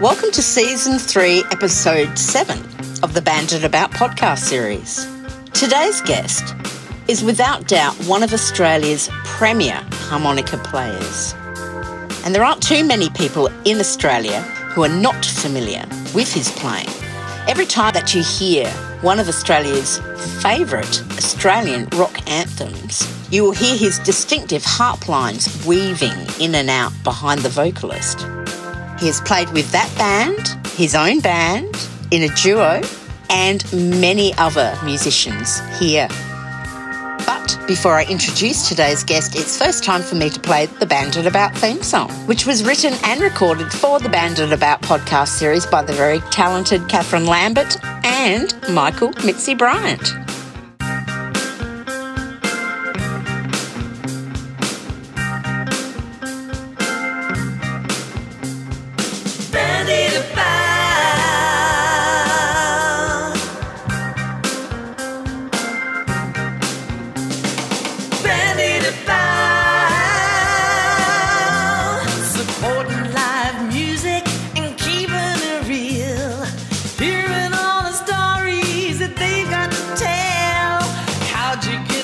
Welcome to Season 3, Episode 7 of the Bandit About podcast series. Today's guest is without doubt one of Australia's premier harmonica players. And there aren't too many people in Australia who are not familiar with his playing. Every time that you hear one of Australia's favourite Australian rock anthems, you will hear his distinctive harp lines weaving in and out behind the vocalist. He has played with that band, his own band, in a duo, and many other musicians here. But before I introduce today's guest, it's first time for me to play the Bandit About theme song, which was written and recorded for the Bandit About podcast series by the very talented Catherine Lambert and Michael Mitzi Bryant.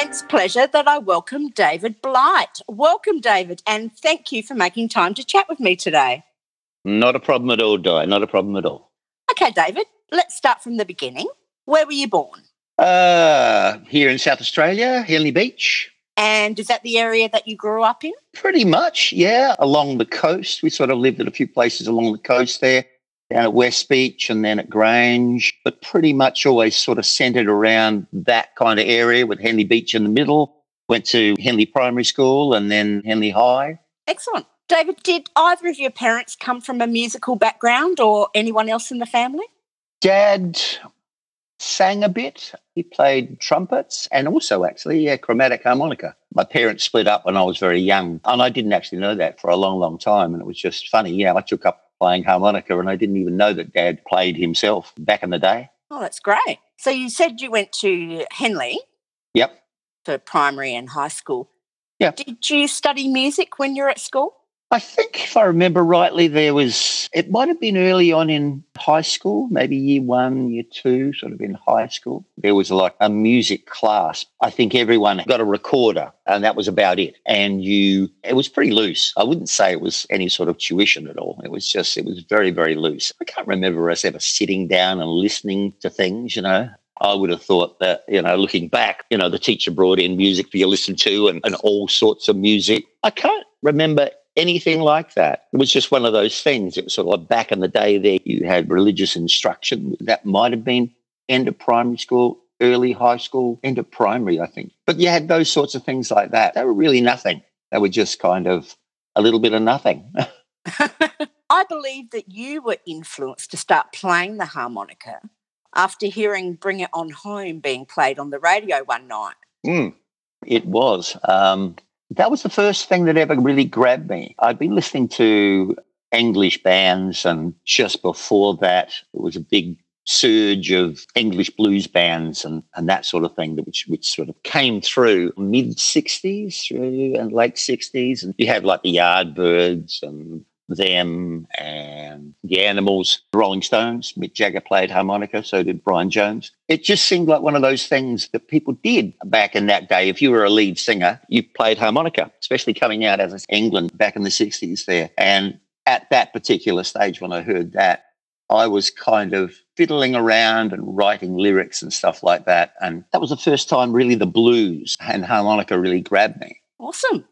immense pleasure that I welcome David Blight. Welcome, David, and thank you for making time to chat with me today. Not a problem at all, Di. Not a problem at all. Okay, David, let's start from the beginning. Where were you born? Uh, here in South Australia, Henley Beach. And is that the area that you grew up in? Pretty much, yeah. Along the coast. We sort of lived at a few places along the coast there, down at West Beach and then at Grange, but pretty much always sort of centered around that kind of area with Henley Beach in the middle. Went to Henley Primary School and then Henley High. Excellent. David, did either of your parents come from a musical background or anyone else in the family? Dad sang a bit. He played trumpets and also actually yeah, chromatic harmonica. My parents split up when I was very young, and I didn't actually know that for a long, long time. And it was just funny. Yeah, I took up playing harmonica, and I didn't even know that Dad played himself back in the day. Oh, that's great. So you said you went to Henley Yep. for primary and high school. Yeah. Did you study music when you were at school? I think if I remember rightly, there was, it might have been early on in high school, maybe year one, year two, sort of in high school. There was like a music class. I think everyone got a recorder and that was about it. And you, it was pretty loose. I wouldn't say it was any sort of tuition at all. It was just, it was very, very loose. I can't remember us ever sitting down and listening to things, you know. I would have thought that, you know, looking back, you know, the teacher brought in music for you to listen to and, and all sorts of music. I can't remember anything like that. It was just one of those things. It was sort of like back in the day there, you had religious instruction. That might have been end of primary school, early high school, end of primary, I think. But you had those sorts of things like that. They were really nothing. They were just kind of a little bit of nothing. I believe that you were influenced to start playing the harmonica after hearing Bring It On Home being played on the radio one night. Mm, it was. Um, that was the first thing that ever really grabbed me. I'd been listening to English bands, and just before that, it was a big surge of English blues bands and, and that sort of thing, which which sort of came through mid '60s through and late '60s, and you had like the Yardbirds and them and the Animals, Rolling Stones. Mick Jagger played harmonica, so did Brian Jones. It just seemed like one of those things that people did back in that day. If you were a lead singer, you played harmonica, especially coming out as England back in the 60s there. And at that particular stage, when I heard that, I was kind of fiddling around and writing lyrics and stuff like that. And that was the first time really the blues and harmonica really grabbed me. Awesome.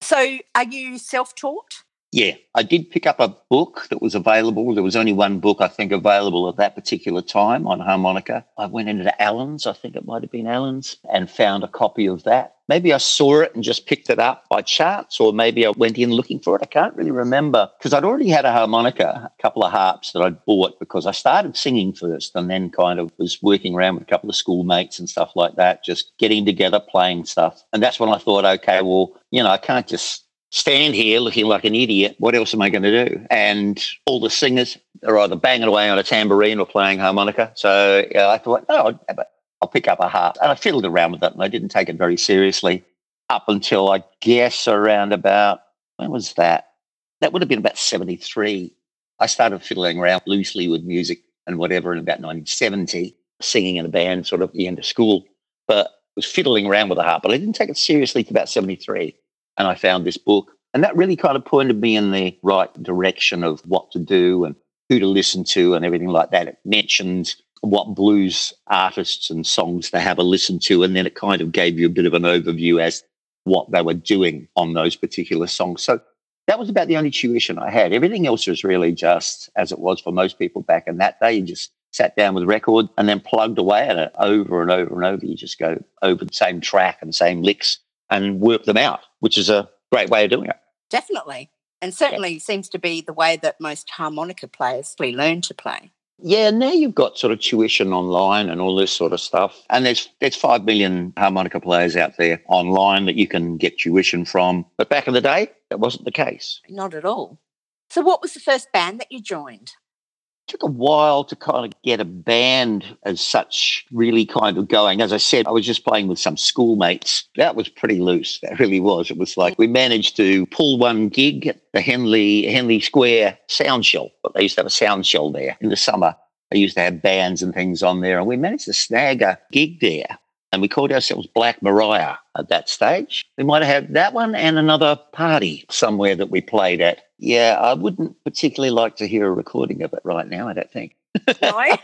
So, are you self taught? Yeah, I did pick up a book that was available. There was only one book, I think, available at that particular time on harmonica. I went into Allen's, I think it might have been Allen's, and found a copy of that Maybe I saw it and just picked it up by chance, or maybe I went in looking for it. I can't really remember because I'd already had a harmonica, a couple of harps that I'd bought because I started singing first and then kind of was working around with a couple of schoolmates and stuff like that, just getting together, playing stuff. And that's when I thought, okay, well, you know, I can't just stand here looking like an idiot. What else am I going to do? And all the singers are either banging away on a tambourine or playing harmonica. So I thought, oh, no, I'll pick up a harp. And I fiddled around with it and I didn't take it very seriously up until I guess around about, when was that? That would have been about 73. I started fiddling around loosely with music and whatever in about 1970, singing in a band sort of at the end of school. But was fiddling around with the harp, but I didn't take it seriously to about 73 and I found this book. And that really kind of pointed me in the right direction of what to do and who to listen to and everything like that. It mentioned what blues artists and songs to have a listen to. And then it kind of gave you a bit of an overview as what they were doing on those particular songs. So that was about the only tuition I had. Everything else was really just as it was for most people back in that day. You just sat down with a record and then plugged away at it over and over and over. You just go over the same track and same licks and work them out, which is a great way of doing it. Definitely. And certainly yeah. seems to be the way that most harmonica players we learn to play. Yeah, now you've got sort of tuition online and all this sort of stuff. And there's there's five million harmonica players out there online that you can get tuition from. But back in the day, that wasn't the case. Not at all. So what was the first band that you joined? Took a while to kind of get a band as such really kind of going. As I said, I was just playing with some schoolmates. That was pretty loose. That really was. It was like we managed to pull one gig at the Henley Henley Square sound shell. But they used to have a sound shell there in the summer. They used to have bands and things on there, and we managed to snag a gig there. And we called ourselves Black Mariah at that stage. We might have had that one and another party somewhere that we played at yeah, I wouldn't particularly like to hear a recording of it right now, I don't think. No,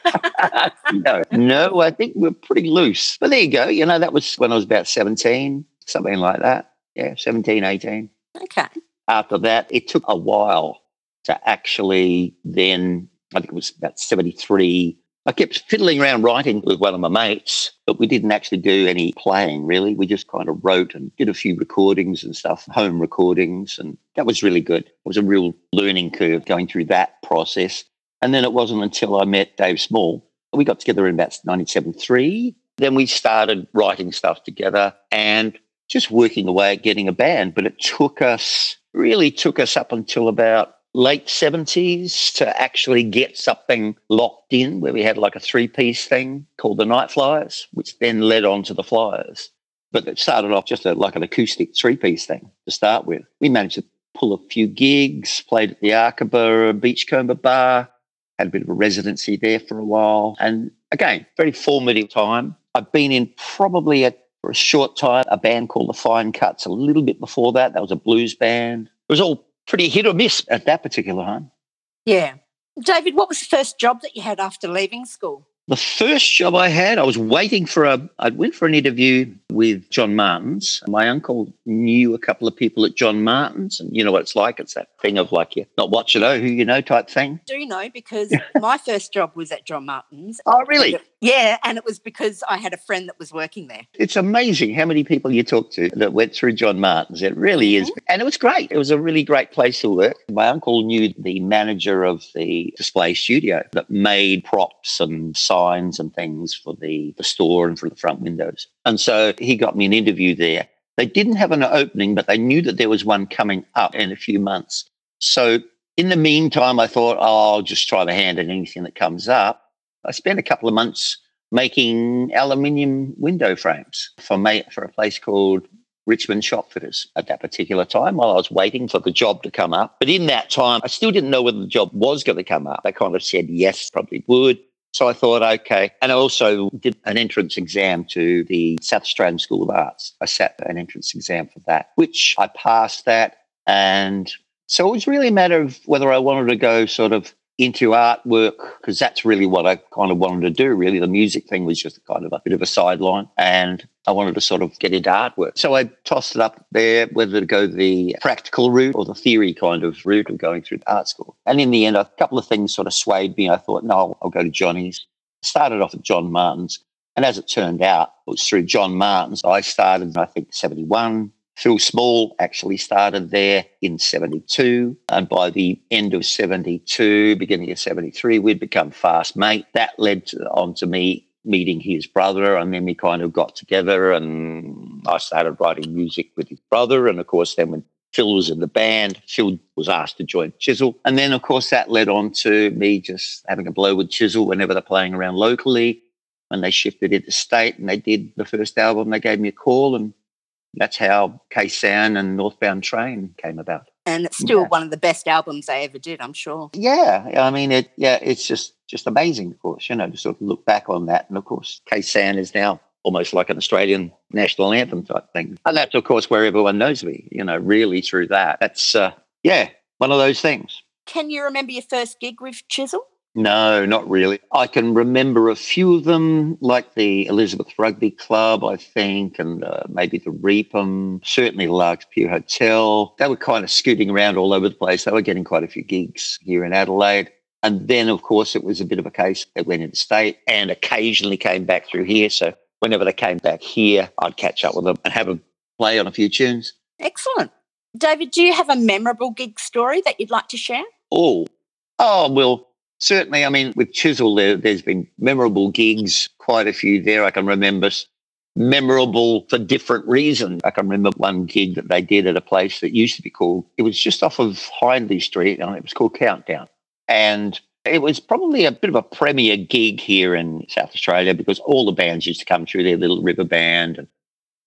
no, no, I think we're pretty loose. But there you go. You know, that was when I was about 17, something like that. Yeah, 17, 18. Okay. After that, it took a while to actually then, I think it was about 73, I kept fiddling around writing with one of my mates, but we didn't actually do any playing really. We just kind of wrote and did a few recordings and stuff, home recordings. And that was really good. It was a real learning curve going through that process. And then it wasn't until I met Dave Small. We got together in about 1973. Then we started writing stuff together and just working away at getting a band. But it took us, really took us up until about late 70s to actually get something locked in where we had like a three piece thing called the Night Flyers, which then led on to the Flyers. But it started off just a, like an acoustic three piece thing to start with. We managed to pull a few gigs, played at the Arkaba Beachcomber Bar, had a bit of a residency there for a while. And again, very formative time. I've been in probably a, for a short time a band called the Fine Cuts a little bit before that. That was a blues band. It was all pretty hit or miss at that particular time. Yeah. David, what was the first job that you had after leaving school? The first job I had, I was waiting for a, I went for an interview with John Martin's. My uncle knew a couple of people at John Martin's, and you know what it's like. It's that thing of like, you not what you oh, know, who you know type thing. Do you know? Because my first job was at John Martin's. Oh, really? Yeah, and it was because I had a friend that was working there. It's amazing how many people you talk to that went through John Martin's. It really mm-hmm. is. And it was great. It was a really great place to work. My uncle knew the manager of the display studio that made props and signs and things for the, the store and for the front windows. And so he got me an interview there. They didn't have an opening, but they knew that there was one coming up in a few months. So in the meantime, I thought, oh, I'll just try the hand at anything that comes up. I spent a couple of months making aluminium window frames for, for a place called Richmond Shopfitters at that particular time while I was waiting for the job to come up. But in that time, I still didn't know whether the job was going to come up. They kind of said yes, probably would. So I thought, okay. And I also did an entrance exam to the South Australian School of Arts. I sat an entrance exam for that, which I passed that. And so it was really a matter of whether I wanted to go sort of into artwork because that's really what I kind of wanted to do. Really, the music thing was just kind of a bit of a sideline, and I wanted to sort of get into artwork. So I tossed it up there whether to go the practical route or the theory kind of route of going through art school. And in the end, a couple of things sort of swayed me. I thought, no, I'll go to Johnny's. Started off at John Martin's. And as it turned out, it was through John Martin's. I started, I think, 71. Phil Small actually started there in 72. And by the end of 72, beginning of 73, we'd become fast mate. That led to, on to me meeting his brother. And then we kind of got together and I started writing music with his brother. And of course, then when Phil was in the band. Phil was asked to join Chisel. And then, of course, that led on to me just having a blow with Chisel whenever they're playing around locally. When they shifted into state and they did the first album, they gave me a call. And that's how Khe Sanh and Northbound Train came about. And it's still Yeah. one of the best albums they ever did, I'm sure. Yeah, I mean, it. Yeah, it's just just amazing, of course. You know, to sort of look back on that, and of course, Khe Sanh is now almost like an Australian national anthem type thing, and that's of course where everyone knows me. You know, really through that. That's uh, yeah, one of those things. Can you remember your first gig with Chisel? No, not really. I can remember a few of them, like the Elizabeth Rugby Club, I think, and uh, maybe the Reepham, certainly the Larkspur Hotel. They were kind of scooting around all over the place. They were getting quite a few gigs here in Adelaide. And then, of course, it was a bit of a case that went into state and occasionally came back through here. So whenever they came back here, I'd catch up with them and have a play on a few tunes. Excellent. David, do you have a memorable gig story that you'd like to share? Oh, oh well, certainly. I mean, with Chisel, there, there's been memorable gigs, quite a few there. I can remember memorable for different reasons. I can remember one gig that they did at a place that used to be called. It was just off of Hindley Street, and it was called Countdown, and. It was probably a bit of a premier gig here in South Australia because all the bands used to come through their Little River Band and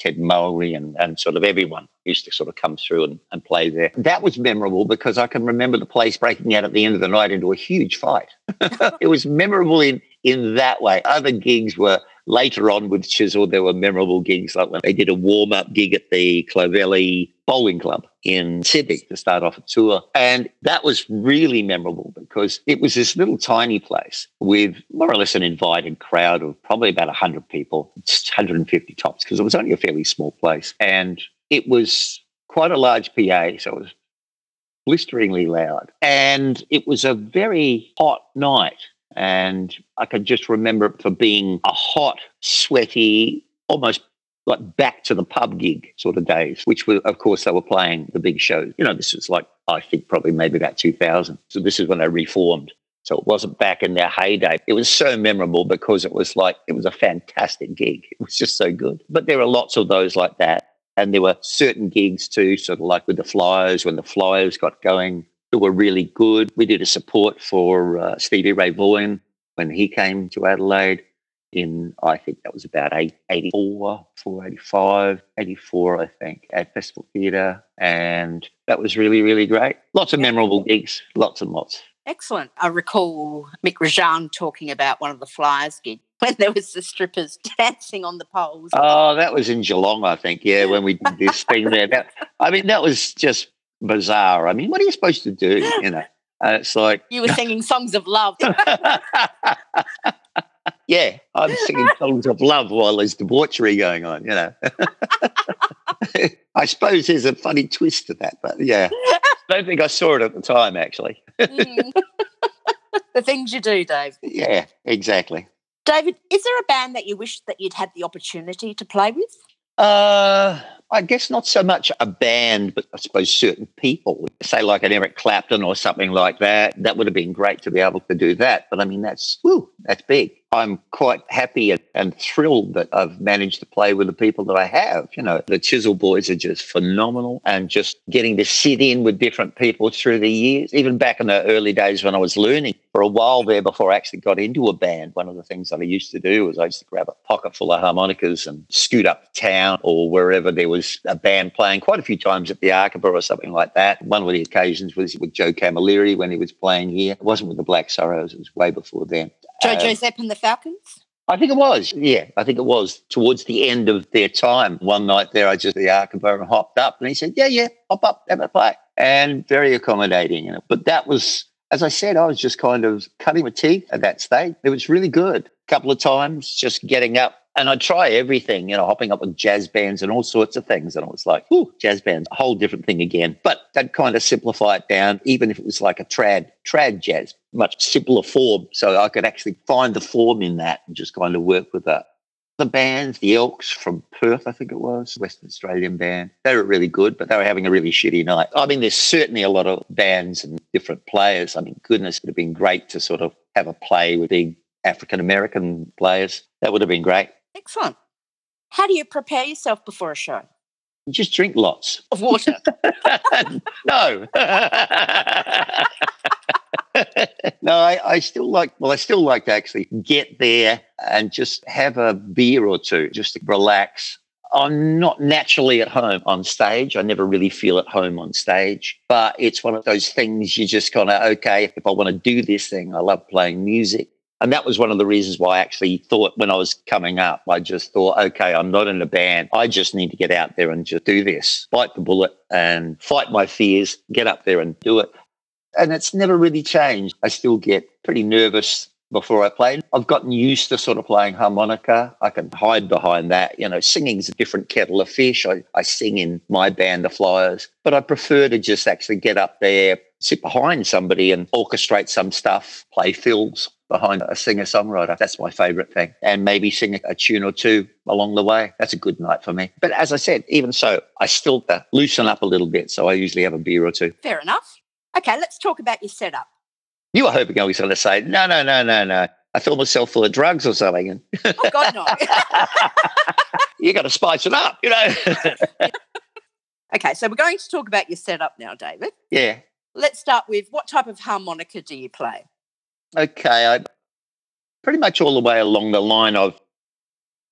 Ted Mulry and, and sort of everyone used to sort of come through and, and play there. That was memorable because I can remember the place breaking out at the end of the night into a huge fight. it was memorable in, in that way. Other gigs were later on with Chisel, there were memorable gigs like when they did a warm up gig at the Clovelly Bowling Club in Sydney to start off a tour. And that was really memorable because it was this little tiny place with more or less an invited crowd of probably about 100 people, 150 tops, because it was only a fairly small place. And it was quite a large PA, so it was blisteringly loud. And it was a very hot night. And I can just remember it for being a hot, sweaty, almost like back to the pub gig sort of days, which were, of course, they were playing the big shows. You know, this was like, I think probably maybe about 2000. So this is when they reformed. So it wasn't back in their heyday. It was so memorable because it was like, it was a fantastic gig. It was just so good. But there are lots of those like that. And there were certain gigs too, sort of like with the Flyers, when the Flyers got going, that were really good. We did a support for uh, Stevie Ray Vaughan when he came to Adelaide in, I think that was about 84, 485, 84, I think, at Festival Theatre. And that was really, really great. Lots of memorable gigs, lots and lots. Excellent. I recall Mick Rajan talking about one of the Flyers gigs when there was the strippers dancing on the poles. Oh, that was in Geelong, I think. Yeah, when we did this thing there. That, I mean, that was just bizarre. I mean, what are you supposed to do? You know, and it's like, You were singing songs of love. Yeah, I'm singing songs of love while there's debauchery going on. You know, I suppose there's a funny twist to that, but yeah, I don't think I saw it at the time. Actually, Mm. the things you do, Dave. yeah, exactly. David, is there a band that you wish that you'd had the opportunity to play with? Uh, I guess not so much a band, but I suppose certain people, say like an Eric Clapton or something like that. That would have been great to be able to do that. But I mean, that's woo, that's big. I'm quite happy and, thrilled that I've managed to play with the people that I have. You know, the Chisel Boys are just phenomenal, and just getting to sit in with different people through the years, even back in the early days when I was learning. For a while there, before I actually got into a band, one of the things that I used to do was I used to grab a pocket full of harmonicas and scoot up town or wherever there was a band playing quite a few times at the Arkaba or something like that. One of the occasions was with Joe Camilleri when he was playing here. It wasn't with the Black Sorrows, it was way before then. Joe Uh, Jo Zep and the Falcons? I think it was. Yeah, I think it was towards the end of their time. One night there, I just the and hopped up, and he said, "Yeah, yeah, hop up, have a play," and very accommodating. But that was, as I said, I was just kind of cutting my teeth at that stage. It was really good. A couple of times, just getting up. And I'd try everything, you know, hopping up with jazz bands and all sorts of things. And it was like, ooh, jazz bands, a whole different thing again. But that kind of simplify it down, even if it was like a trad, trad jazz, much simpler form. So I could actually find the form in that and just kind of work with that. the bands, the Elks from Perth, I think it was, Western Australian band. They were really good, but they were having a really shitty night. I mean, there's certainly a lot of bands and different players. I mean, goodness, it would have been great to sort of have a play with big African American players. That would have been great. Excellent. How do you prepare yourself before a show? You just drink lots. Of water. no. no, I, I, still like, well, I still like to actually get there and just have a beer or two just to relax. I'm not naturally at home on stage. I never really feel at home on stage, but it's one of those things you just kind of, okay, if I want to do this thing, I love playing music. And that was one of the reasons why I actually thought when I was coming up, I just thought, okay, I'm not in a band. I just need to get out there and just do this, bite the bullet and fight my fears, get up there and do it. And it's never really changed. I still get pretty nervous before I play. I've gotten used to sort of playing harmonica. I can hide behind that. You know, singing's a different kettle of fish. I, I sing in my band, The Flyers, but I prefer to just actually get up there, sit behind somebody and orchestrate some stuff, play fills behind a singer songwriter. That's my favorite thing. And maybe sing a tune or two along the way. That's a good night for me. But as I said, even so, I still uh, loosen up a little bit. So I usually have a beer or two. Fair enough. Okay, let's talk about your setup. You were hoping I was going to say, no, no, no, no, no. I feel myself full of drugs or something. Oh, God, no. you got to spice it up, you know. okay, so we're going to talk about your setup now, David. Yeah. Let's start with what type of harmonica do you play? Okay, I pretty much all the way along the line of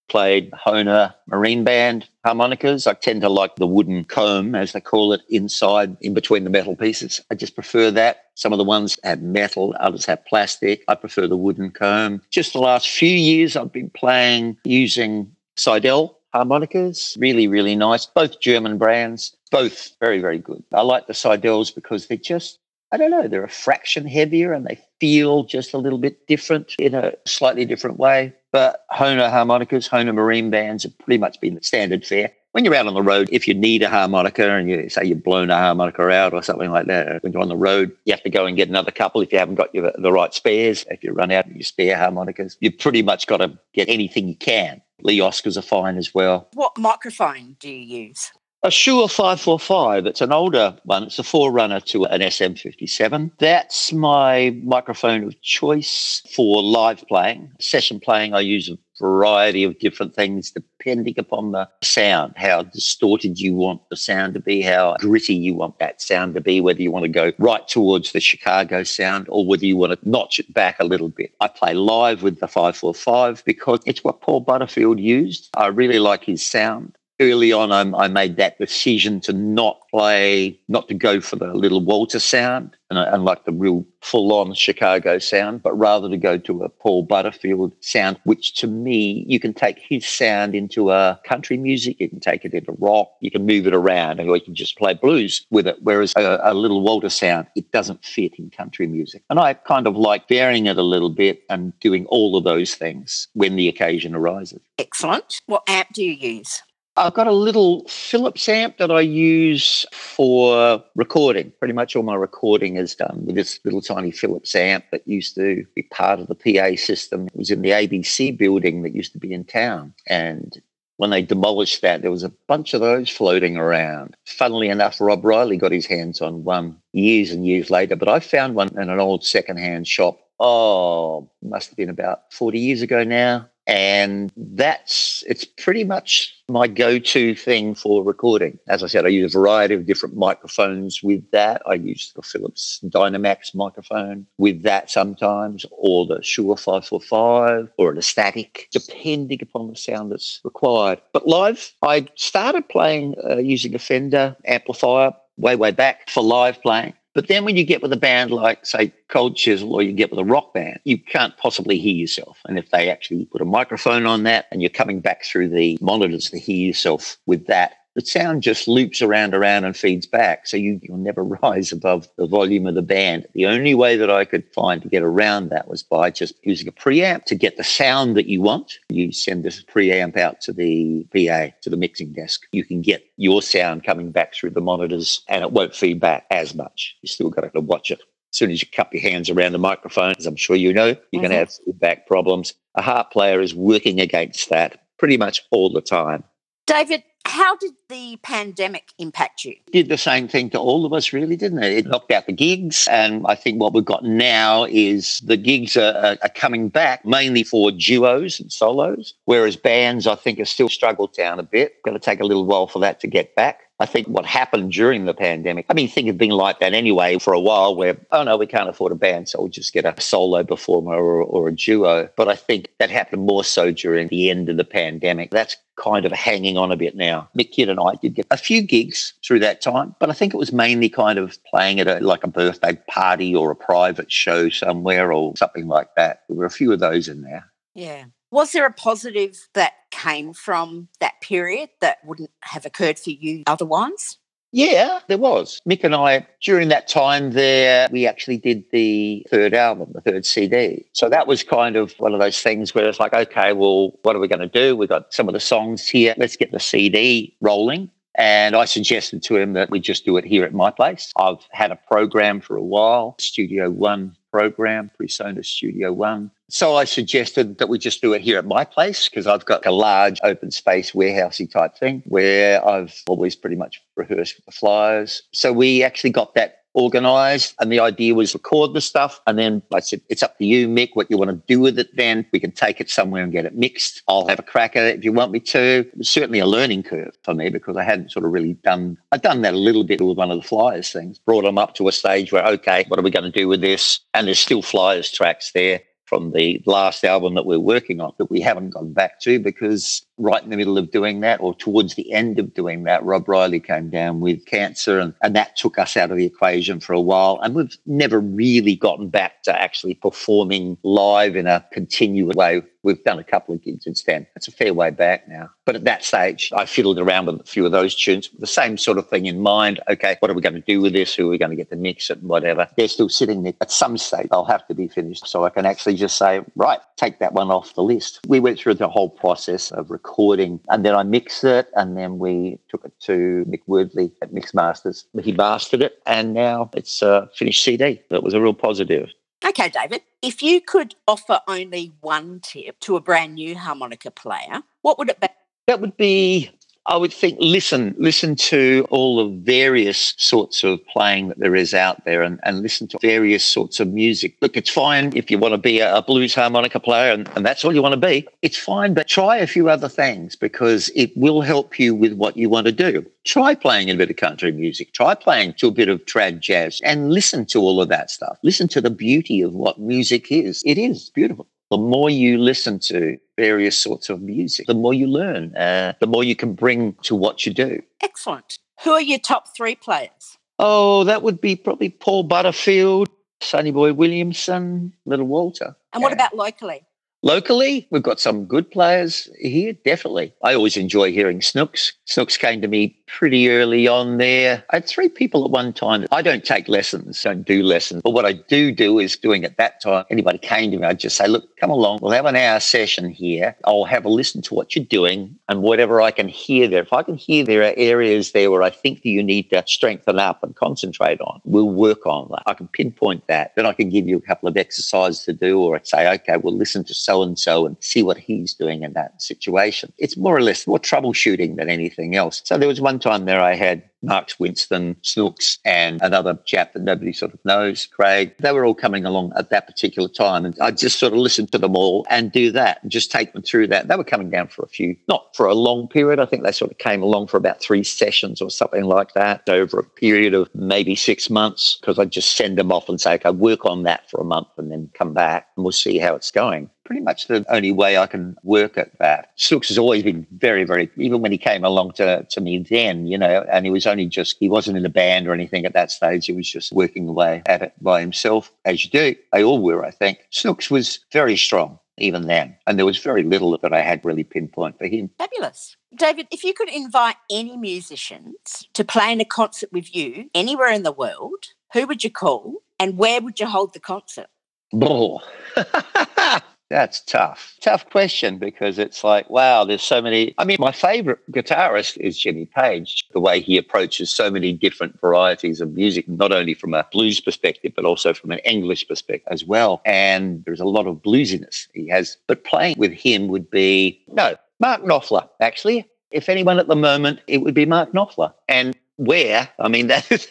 played Hohner Marine Band harmonicas. I tend to like the wooden comb, as they call it, inside, in between the metal pieces. I just prefer that. Some of the ones have metal, others have plastic. I prefer the wooden comb. Just the last few years, I've been playing using Seydel harmonicas. Really, really nice. Both German brands, both very, very good. I like the Seydels because they're just I don't know, they're a fraction heavier and they feel just a little bit different in a slightly different way. But Hohner harmonicas, Hohner marine bands have pretty much been the standard fare. When you're out on the road, if you need a harmonica and you say you've blown a harmonica out or something like that, when you're on the road, you have to go and get another couple if you haven't got your, the right spares. If you run out of your spare harmonicas, you've pretty much got to get anything you can. Lee Oskars are fine as well. What microphone do you use? A Shure 545. It's an older one. It's a forerunner to an SM57. That's my microphone of choice for live playing. Session playing, I use a variety of different things depending upon the sound, how distorted you want the sound to be, how gritty you want that sound to be, whether you want to go right towards the Chicago sound or whether you want to notch it back a little bit. I play live with the 545 because it's what Paul Butterfield used. I really like his sound early on, I, I, made that decision to not play, not to go for the little Walter sound and, and like the real full on Chicago sound, but rather to go to a Paul Butterfield sound, which to me, you can take his sound into a country music, you can take it into rock, you can move it around, or you can just play blues with it. Whereas a, a little Walter sound, it doesn't fit in country music. And I kind of like varying it a little bit and doing all of those things when the occasion arises. Excellent. What app do you use? I've got a little Philips amp that I use for recording. Pretty much all my recording is done with this little tiny Philips amp that used to be part of the PA system. It was in the ABC building that used to be in town. And when they demolished that, there was a bunch of those floating around. Funnily enough, Rob Riley got his hands on one years and years later, but I found one in an old secondhand shop. Oh, must have been about 40 years ago now and that's it's pretty much my go-to thing for recording. As i said i use a variety of different microphones with that. I use the philips dynamax microphone with that sometimes or the shure 545 or Astatic depending upon the sound that's required. But live i started playing uh, using a fender amplifier way way back for live playing but then when you get with a band like, say, Cold Chisel, or you get with a rock band, you can't possibly hear yourself. And if they actually put a microphone on that and you're coming back through the monitors to hear yourself with that, the sound just loops around, around, and feeds back. So you, you'll never rise above the volume of the band. The only way that I could find to get around that was by just using a preamp to get the sound that you want. You send this preamp out to the PA, to the mixing desk. You can get your sound coming back through the monitors and it won't feed back as much. You still got to watch it. As soon as you cup your hands around the microphone, as I'm sure you know, you're mm-hmm. going to have feedback problems. A harp player is working against that pretty much all the time. David, how did the pandemic impact you? Did the same thing to all of us, really, didn't it? It knocked out the gigs. And I think what we've got now is the gigs are, are coming back mainly for duos and solos, whereas bands, I think, have still struggled down a bit. Going to take a little while for that to get back. I think what happened during the pandemic, I mean, things have been like that anyway for a while where, oh no, we can't afford a band, so we'll just get a solo performer or, or a duo. But I think that happened more so during the end of the pandemic. That's kind of hanging on a bit now. Mick Kidd and I did get a few gigs through that time, but I think it was mainly kind of playing at a, like a birthday party or a private show somewhere or something like that. There were a few of those in there. Yeah. Was there a positive that came from that period that wouldn't have occurred for you otherwise? Yeah, there was. Mick and I, during that time there, we actually did the third album, the third CD. So that was kind of one of those things where it's like, okay, well, what are we going to do? We've got some of the songs here. Let's get the CD rolling. And I suggested to him that we just do it here at my place. I've had a program for a while, Studio One program, Presonus Studio One. So I suggested that we just do it here at my place because I've got a large open space warehousey type thing where I've always pretty much rehearsed the flyers. So we actually got that organized and the idea was record the stuff and then I said it's up to you Mick what you want to do with it then. We can take it somewhere and get it mixed. I'll have a crack at it if you want me to. It was certainly a learning curve for me because I hadn't sort of really done I'd done that a little bit with one of the flyers things brought them up to a stage where okay what are we going to do with this? And there's still flyers tracks there from the last album that we're working on that we haven't gone back to because right in the middle of doing that or towards the end of doing that, Rob Riley came down with cancer and, and that took us out of the equation for a while. And we've never really gotten back to actually performing live in a continuous way. We've done a couple of gigs since then. It's a fair way back now. But at that stage, I fiddled around with a few of those tunes, the same sort of thing in mind. Okay, what are we going to do with this? Who are we going to get to mix it and whatever? They're still sitting there. At some stage, they'll have to be finished. So I can actually just say, right, take that one off the list. We went through the whole process of recording recording. And then I mixed it, and then we took it to Mick Wordley at Mix Masters. He mastered it, and now it's a finished CD. That was a real positive. Okay, David, if you could offer only one tip to a brand new harmonica player, what would it be? That would be I would think listen, listen to all the various sorts of playing that there is out there and, and listen to various sorts of music. Look, it's fine if you want to be a, blues harmonica player and, and that's all you want to be. It's fine, but try a few other things because it will help you with what you want to do. Try playing a bit of country music. Try playing to a bit of trad jazz and listen to all of that stuff. Listen to the beauty of what music is. It is beautiful the more you listen to various sorts of music, the more you learn, uh, the more you can bring to what you do. Excellent. Who are your top three players? Oh, that would be probably Paul Butterfield, Sonny Boy Williamson, Little Walter. And yeah. what about locally? Locally, we've got some good players here, definitely. I always enjoy hearing Snooks. Snooks came to me pretty early on there. I had three people at one time. I don't take lessons, don't do lessons. But what I do do is doing at that time, anybody came to me, I'd just say, look, come along. We'll have an hour session here. I'll have a listen to what you're doing and whatever I can hear there. If I can hear there are areas there where I think that you need to strengthen up and concentrate on, we'll work on that. I can pinpoint that. Then I can give you a couple of exercises to do or I'd say, okay, we'll listen to so and so and see what he's doing in that situation. It's more or less more troubleshooting than anything else. So there was one time there I had Marks Winston, Snooks, and another chap that nobody sort of knows, Craig. They were all coming along at that particular time. And I just sort of listened to them all and do that and just take them through that. They were coming down for a few, not for a long period. I think they sort of came along for about three sessions or something like that over a period of maybe six months because I'd just send them off and say, okay, work on that for a month and then come back and we'll see how it's going pretty much the only way I can work at that. Snooks has always been very, very, even when he came along to, to me then, you know, and he was only just, he wasn't in a band or anything at that stage. He was just working away at it by himself, as you do. They all were, I think. Snooks was very strong even then. And there was very little that I had really pinpoint for him. Fabulous. David, if you could invite any musicians to play in a concert with you anywhere in the world, who would you call and where would you hold the concert? Oh, That's tough. Tough question because it's like, wow, there's so many. I mean, my favorite guitarist is Jimmy Page, the way he approaches so many different varieties of music, not only from a blues perspective, but also from an English perspective as well. And there's a lot of bluesiness he has. But playing with him would be, no, Mark Knopfler, actually. If anyone at the moment, it would be Mark Knopfler. And where? I mean, that is,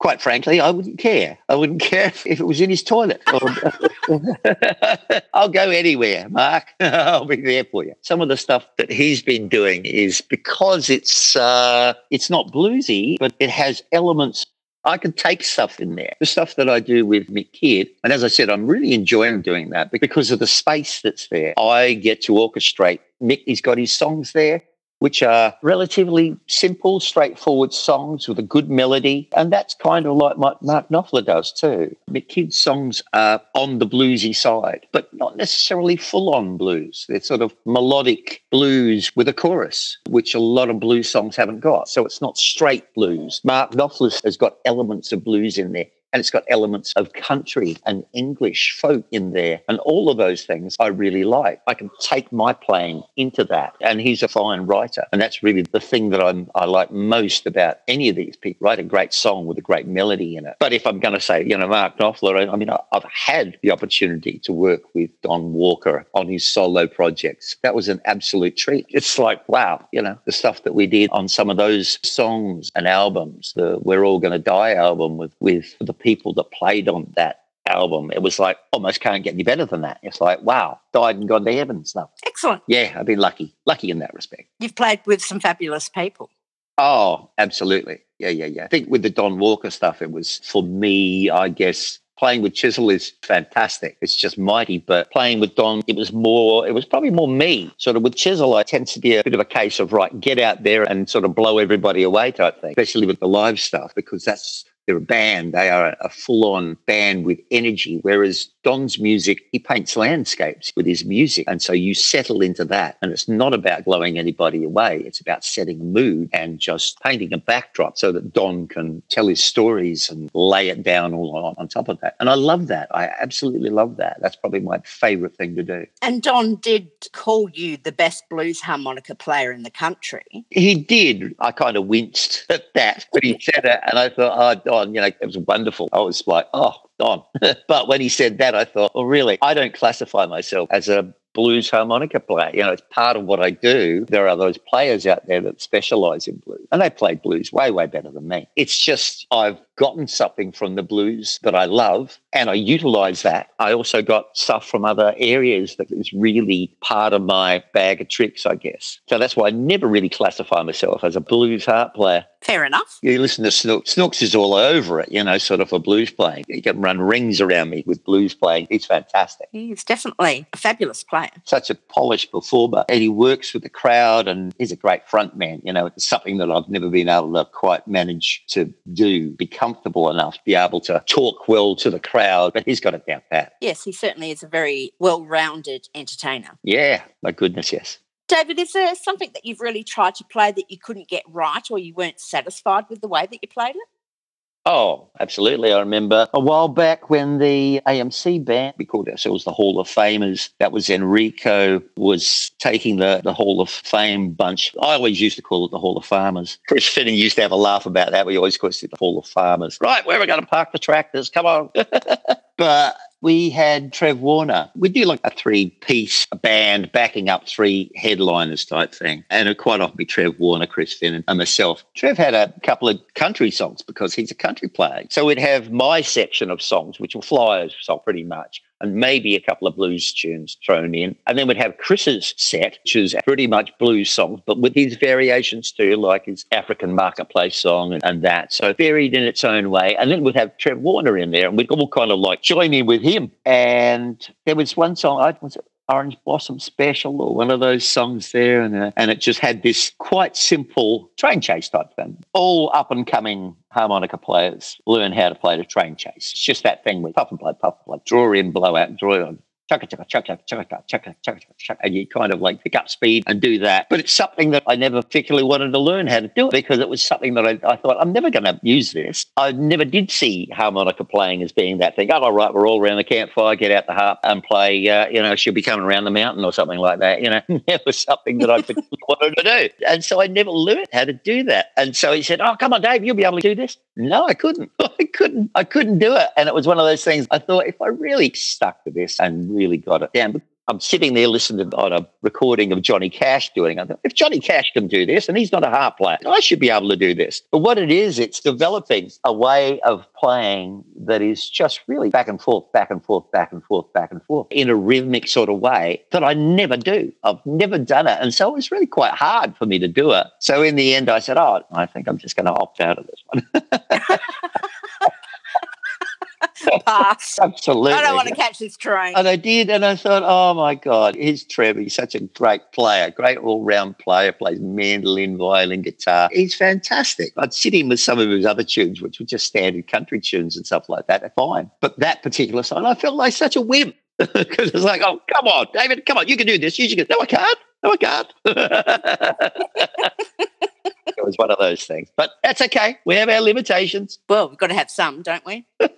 quite frankly, I wouldn't care. I wouldn't care if, it was in his toilet. I'll go anywhere, Mark. I'll be there for you. Some of the stuff that he's been doing is because it's uh, it's not bluesy, but it has elements I can take stuff in there. The stuff that I do with Mick Kidd. And as I said, I'm really enjoying doing that because of the space that's there. I get to orchestrate. Mick, he's got his songs there which are relatively simple, straightforward songs with a good melody. And that's kind of like what Mark Knopfler does too. Mick Kidd's songs are on the bluesy side, but not necessarily full on blues. They're sort of melodic blues with a chorus, which a lot of blues songs haven't got. So it's not straight blues. Mark Knopfler has got elements of blues in there and it's got elements of country and English folk in there. And all of those things I really like. I can take my playing into that. And he's a fine writer. And that's really the thing that I'm, I like most about any of these people. Write a great song with a great melody in it. But if I'm going to say, you know, Mark Knopfler, I mean, I've had the opportunity to work with Don Walker on his solo projects. That was an absolute treat. It's like, wow, you know, the stuff that we did on some of those songs and albums, the We're All Gonna Die album with, with the people that played on that album, it was like almost can't get any better than that. It's like, wow, died and gone to heaven stuff. Excellent. Yeah, I've been lucky, lucky in that respect. You've played with some fabulous people. Oh, absolutely. Yeah, yeah, yeah. I think with the Don Walker stuff, it was for me, I guess, playing with Chisel is fantastic. It's just mighty. But playing with Don, it was more, it was probably more me. Sort of with Chisel, I tends to be a bit of a case of, right, get out there and sort of blow everybody away type thing, especially with the live stuff, because that's they're a band. They are a full on band with energy. Whereas Don's music, he paints landscapes with his music. And so you settle into that. And it's not about blowing anybody away. It's about setting a mood and just painting a backdrop so that Don can tell his stories and lay it down all on, on top of that. And I love that. I absolutely love that. That's probably my favorite thing to do. And Don did call you the best blues harmonica player in the country. He did. I kind of winced at that, but he said it. And I thought, oh, Don, you know, it was wonderful. I was like, oh, Don. but when he said that, I thought, well, really, I don't classify myself as a blues harmonica player. You know, it's part of what I do. There are those players out there that specialize in blues, and they play blues way, way better than me. It's just I've gotten something from the blues that I love, and I utilize that. I also got stuff from other areas that is really part of my bag of tricks, I guess. So that's why I never really classify myself as a blues harp player. Fair enough. You listen to Snooks. Snooks is all over it, you know, sort of for blues playing. He can run rings around me with blues playing. He's fantastic. He's definitely a fabulous player. Such a polished performer. And he works with the crowd and he's a great front man. You know, it's something that I've never been able to quite manage to do, be comfortable enough to be able to talk well to the crowd, but he's got it down pat. Yes, he certainly is a very well rounded entertainer. Yeah, my goodness, yes. David, is there something that you've really tried to play that you couldn't get right or you weren't satisfied with the way that you played it? Oh, absolutely. I remember a while back when the AMC band, we called ourselves the Hall of Famers, that was Enrico, was taking the, the Hall of Fame bunch. I always used to call it the Hall of Farmers. Chris Finnen used to have a laugh about that. We always called it the Hall of Farmers. Right, where are we going to park the tractors? Come on. but we had Trev Warner. We do like a three piece band backing up three headliners type thing. And it quite often be Trev Warner, Chris Finn, and myself. Trev had a couple of country songs because he's a country player. So we'd have my section of songs, which were flyers song pretty much and maybe a couple of blues tunes thrown in. And then we'd have Chris's set, which is pretty much blues songs, but with his variations too, like his African marketplace song and, and that. So varied in its own way. And then we'd have Trev Warner in there and we'd all kind of like join in with him. And there was one song, I was Orange Blossom Special or one of those songs there. And, uh, and it just had this quite simple train chase type thing. All up and coming harmonica players learn how to play the train chase. It's just that thing with puff and play, puff and play, draw in, blow out, draw in, chugga chugga chugga chugga chugga chugga and you kind of like pick up speed and do that. But it's something that I never particularly wanted to learn how to do it because it was something that I, I thought I'm never going to use this. I never did see harmonica playing as being that thing. Oh, all right, we're all around the campfire, get out the harp and play. Uh, you know, she'll be coming around the mountain or something like that. You know, it was something that I wanted to do, and so I never learned how to do that. And so he said, "Oh, come on, Dave, you'll be able to do this." No, I couldn't. I couldn't. I couldn't do it. And it was one of those things. I thought if I really stuck to this and really got it down. I'm sitting there listening on a recording of Johnny Cash doing it. If Johnny Cash can do this and he's not a harp player, I should be able to do this. But what it is, it's developing a way of playing that is just really back and forth, back and forth, back and forth, back and forth in a rhythmic sort of way that I never do. I've never done it. And so it was really quite hard for me to do it. So in the end, I said, Oh, I think I'm just going to opt out of this one. Pass. Absolutely. I don't want to catch this train. And I did, and I thought, oh my God, here's Trevor. He's such a great player, great all round player, plays mandolin, violin, guitar. He's fantastic. I'd sit in with some of his other tunes, which were just standard country tunes and stuff like that. Fine. But that particular song, I felt like such a wimp because it's like, oh, come on, David, come on, you can do this. You should go, no, I can't. No, I can't. it was one of those things. But that's okay. We have our limitations. well, we've got to have some, don't we?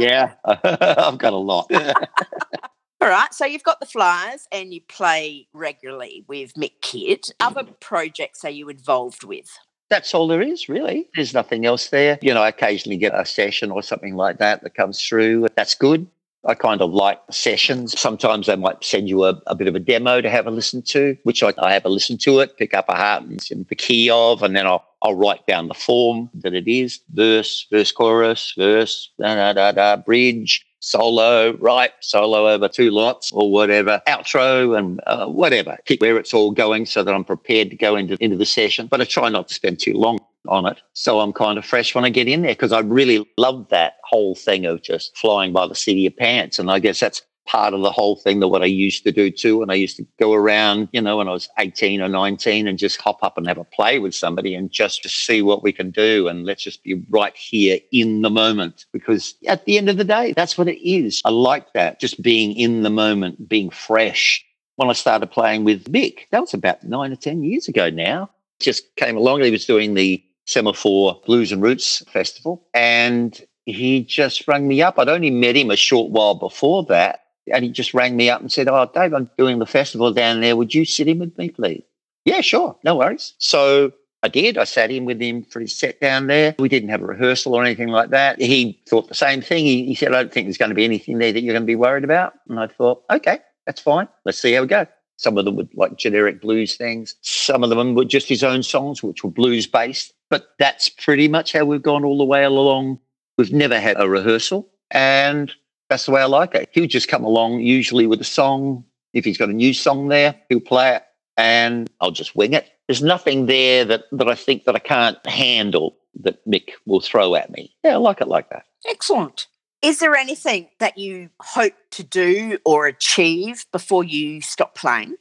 Yeah, I've got a lot. All right. So you've got the Flyers and you play regularly with Mick Kidd. Other mm. projects are you involved with? That's all there is, really. There's nothing else there. You know, I occasionally get a session or something like that that comes through. That's good. I kind of like sessions. Sometimes they might send you a, a bit of a demo to have a listen to, which I, I have a listen to it, pick up a heart and the key of, and then I'll, I'll write down the form that it is verse, verse, chorus, verse, da, da, da, da, bridge, solo, right, solo over two lots or whatever, outro and uh, whatever. Pick where it's all going so that I'm prepared to go into, into the session. But I try not to spend too long on it. So I'm kind of fresh when I get in there because I really love that whole thing of just flying by the seat of your pants. And I guess that's part of the whole thing that what I used to do too. And I used to go around, you know, when I was 18 or 19 and just hop up and have a play with somebody and just to see what we can do. And let's just be right here in the moment because at the end of the day, that's what it is. I like that, just being in the moment, being fresh. When I started playing with Mick, that was about nine or 10 years ago now. Just came along. He was doing the Semaphore Blues and Roots Festival. And he just rang me up. I'd only met him a short while before that. And he just rang me up and said, Oh, Dave, I'm doing the festival down there. Would you sit in with me, please? Yeah, sure. No worries. So I did. I sat in with him for his set down there. We didn't have a rehearsal or anything like that. He thought the same thing. He, he said, I don't think there's going to be anything there that you're going to be worried about. And I thought, okay, that's fine. Let's see how we go. Some of them were like generic blues things. Some of them were just his own songs, which were blues based. But that's pretty much how we've gone all the way along. We've never had a rehearsal. And that's the way I like it. He'll just come along, usually with a song. If he's got a new song there, he'll play it and I'll just wing it. There's nothing there that, that I think that I can't handle that Mick will throw at me. Yeah, I like it like that. Excellent. Is there anything that you hope to do or achieve before you stop playing?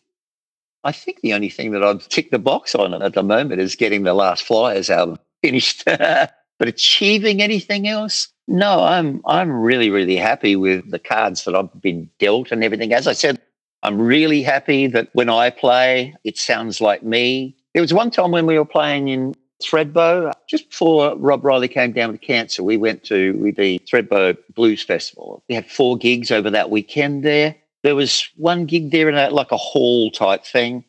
I think the only thing that I've ticked the box on at the moment is getting the last Flyers album finished. but achieving anything else? No, I'm I'm really, really happy with the cards that I've been dealt and everything. As I said, I'm really happy that when I play, it sounds like me. There was one time when we were playing in Thredbo, just before Rob Riley came down with cancer, we went to the Thredbo Blues Festival. We had four gigs over that weekend there. There was one gig there in a, like a hall type thing.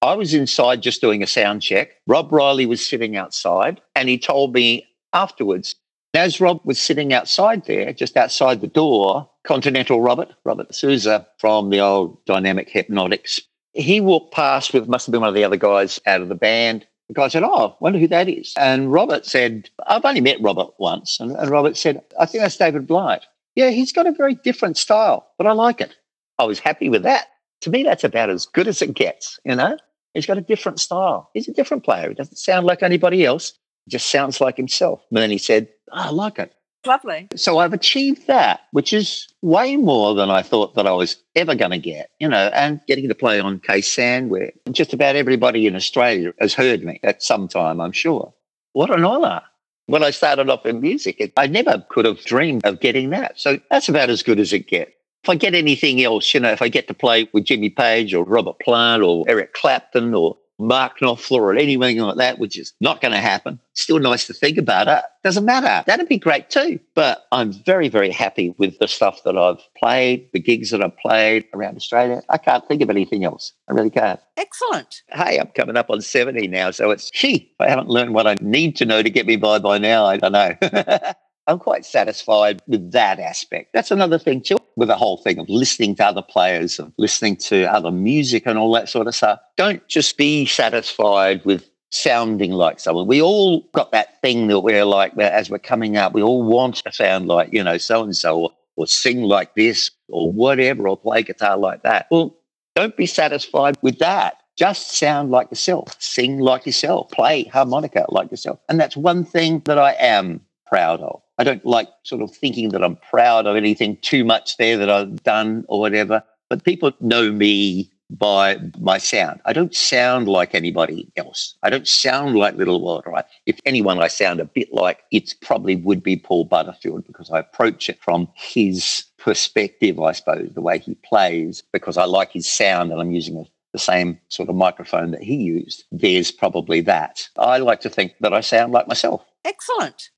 I was inside just doing a sound check. Rob Riley was sitting outside and he told me afterwards, as Rob was sitting outside there, just outside the door, Continental Robert, Robert Susz from the old Dynamic Hepnotics, he walked past with, must have been one of the other guys out of the band. The guy said, Oh, I wonder who that is. And Robert said, I've only met Robert once. And, and Robert said, I think that's David Blight. Yeah, he's got a very different style, but I like it. I was happy with that. To me, that's about as good as it gets, you know? He's got a different style. He's a different player. He doesn't sound like anybody else. He just sounds like himself. And then he said, oh, I like it. Lovely. So I've achieved that, which is way more than I thought that I was ever going to get, you know, and getting to play on Khe where just about everybody in Australia has heard me at some time, I'm sure. What an honour. When I started off in music, I never could have dreamed of getting that. So that's about as good as it gets. If I get anything else, you know, if I get to play with Jimmy Page or Robert Plant or Eric Clapton or Mark Knopfler or anything like that, which is not going to happen. Still nice to think about it. Doesn't matter. That'd be great too. But I'm very, very happy with the stuff that I've played, the gigs that I've played around Australia. I can't think of anything else. I really can't. Excellent. Hey, I'm coming up on 70 now. So it's, gee, I haven't learned what I need to know to get me by by now. I don't know. I'm quite satisfied with that aspect. That's another thing too, with the whole thing of listening to other players, of listening to other music and all that sort of stuff. Don't just be satisfied with sounding like someone. We all got that thing that we're like, as we're coming up, we all want to sound like, you know, so and so, or sing like this, or whatever, or play guitar like that. Well, don't be satisfied with that. Just sound like yourself, sing like yourself, play harmonica like yourself. And that's one thing that I am proud of. I don't like sort of thinking that I'm proud of anything too much there that I've done or whatever. But people know me by my sound. I don't sound like anybody else. I don't sound like Little Walter. If anyone I sound a bit like, it probably would be Paul Butterfield because I approach it from his perspective, I suppose, the way he plays, because I like his sound and I'm using a, the same sort of microphone that he used. There's probably that. I like to think that I sound like myself. Excellent.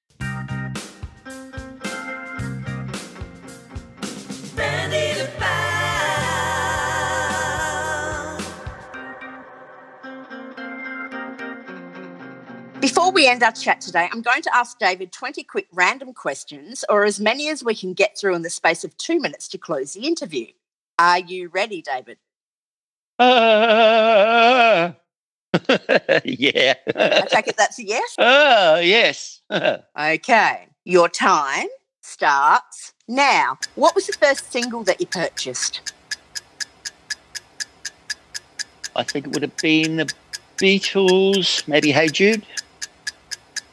Before we end our chat today, I'm going to ask David 20 quick random questions, or as many as we can get through in the space of two minutes to close the interview. Are you ready, David? Uh, yeah. I take it that's a yes? Oh, yes. Okay. Your time starts now. What was the first single that you purchased? I think it would have been the Beatles, maybe Hey Jude.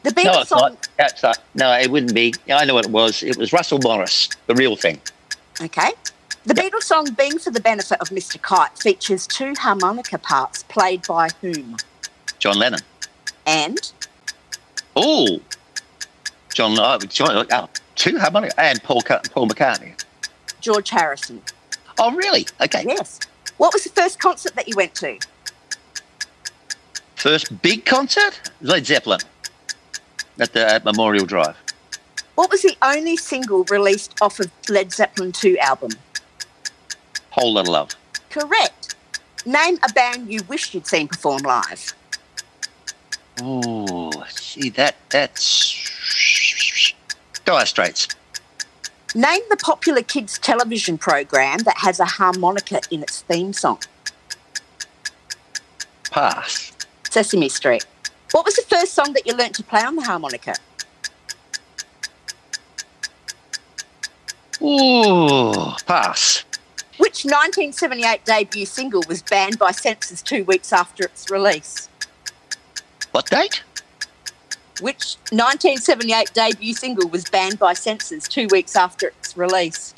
The Beatles No, it's song. not. That's not. No, it wouldn't be. I know what it was. It was Russell Morris, the real thing. Okay. The Beatles song Being for the Benefit of Mr. Kite features two harmonica parts played by whom? John Lennon. And Oh, John. Oh, John oh, two harmonica and Paul Paul McCartney. George Harrison. Oh, really? Okay. Yes. What was the first concert that you went to? First big concert, Led Zeppelin, at the at Memorial Drive. What was the only single released off of Led Zeppelin 2 album? Whole lot of love. Correct. Name a band you wish you'd seen perform live. Oh, see that that's Dire Straits. Name the popular kids television program that has a harmonica in its theme song. Pass. Sesame Street. What was the first song that you learnt to play on the harmonica? Oh, pass. Which 1978 debut single was banned by censors two weeks after its release? What date? Which 1978 debut single was banned by censors two weeks after its release?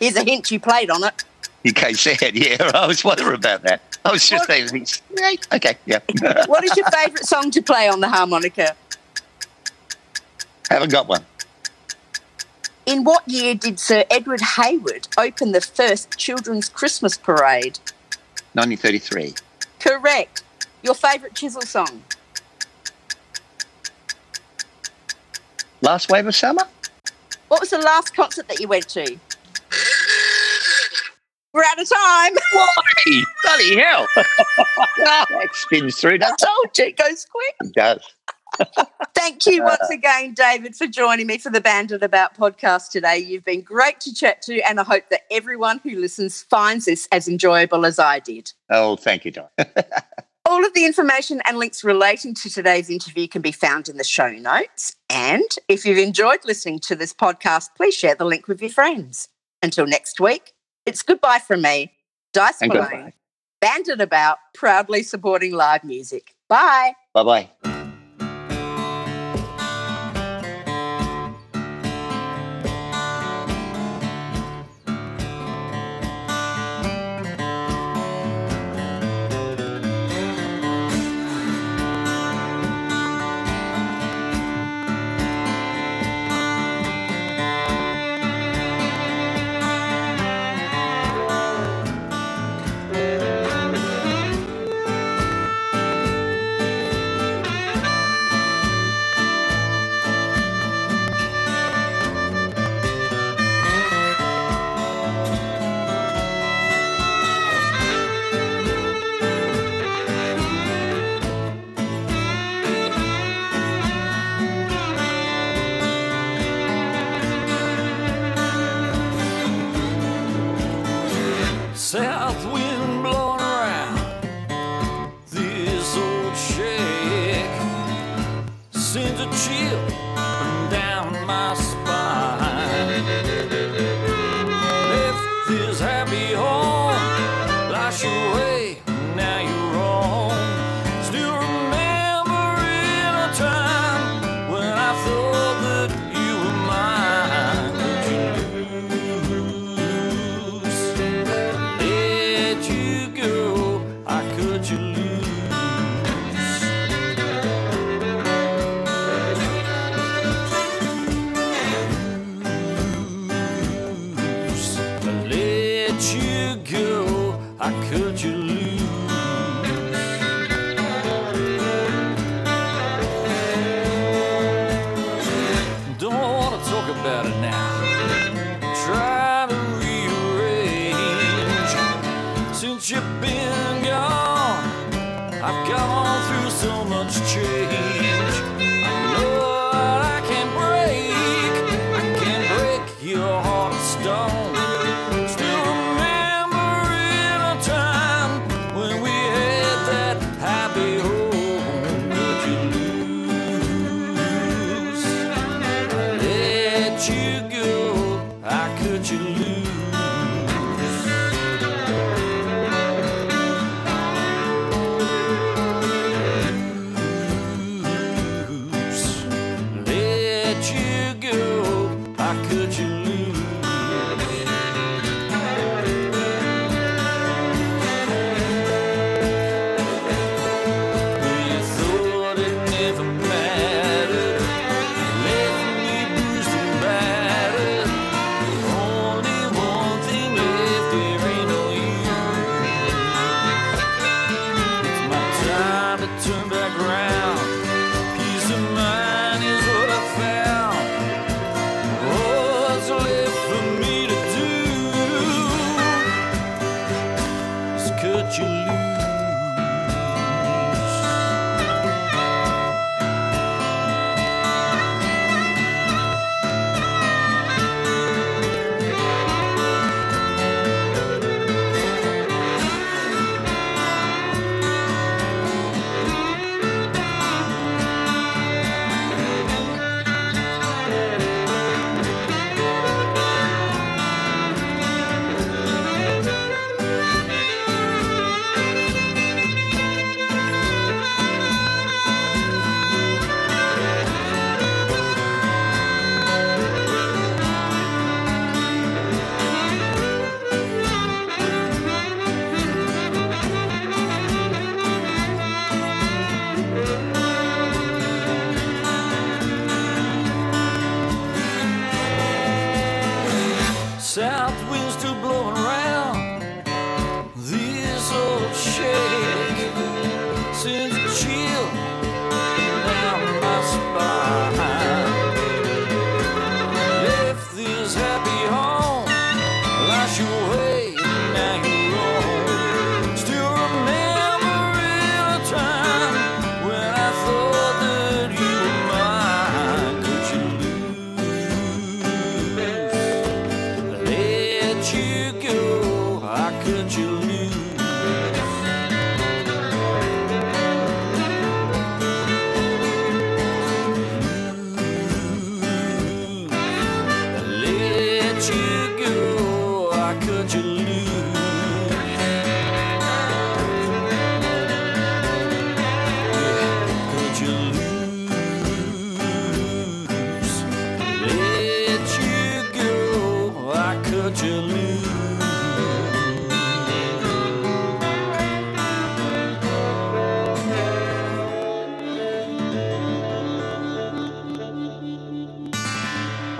Here's a hint you played on it. Khe Sanh, yeah. I was wondering about that. I was just What- thinking, yeah, okay, yeah. What is your favourite song to play on the harmonica? Haven't got one. In what year did Sir Edward Hayward open the first children's Christmas parade? 1933. Correct. Your favourite Chisel song? Last wave of summer? What was the last concert that you went to? We're out of time. Hey, bloody hell. that spins through, I told you it goes quick. it? It does. Thank you uh, once again, David, for joining me for the Bandit About podcast today. You've been great to chat to, and I hope that everyone who listens finds this as enjoyable as I did. Oh, thank you, Don. All of the information and links relating to today's interview can be found in the show notes. And if you've enjoyed listening to this podcast, please share the link with your friends. Until next week, it's goodbye from me, Dice And Malone. Bandit About, proudly supporting live music. Bye. Bye bye.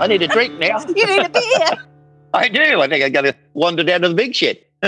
I need a drink now. you need a beer. I do. I think I got to wander down to the big shit.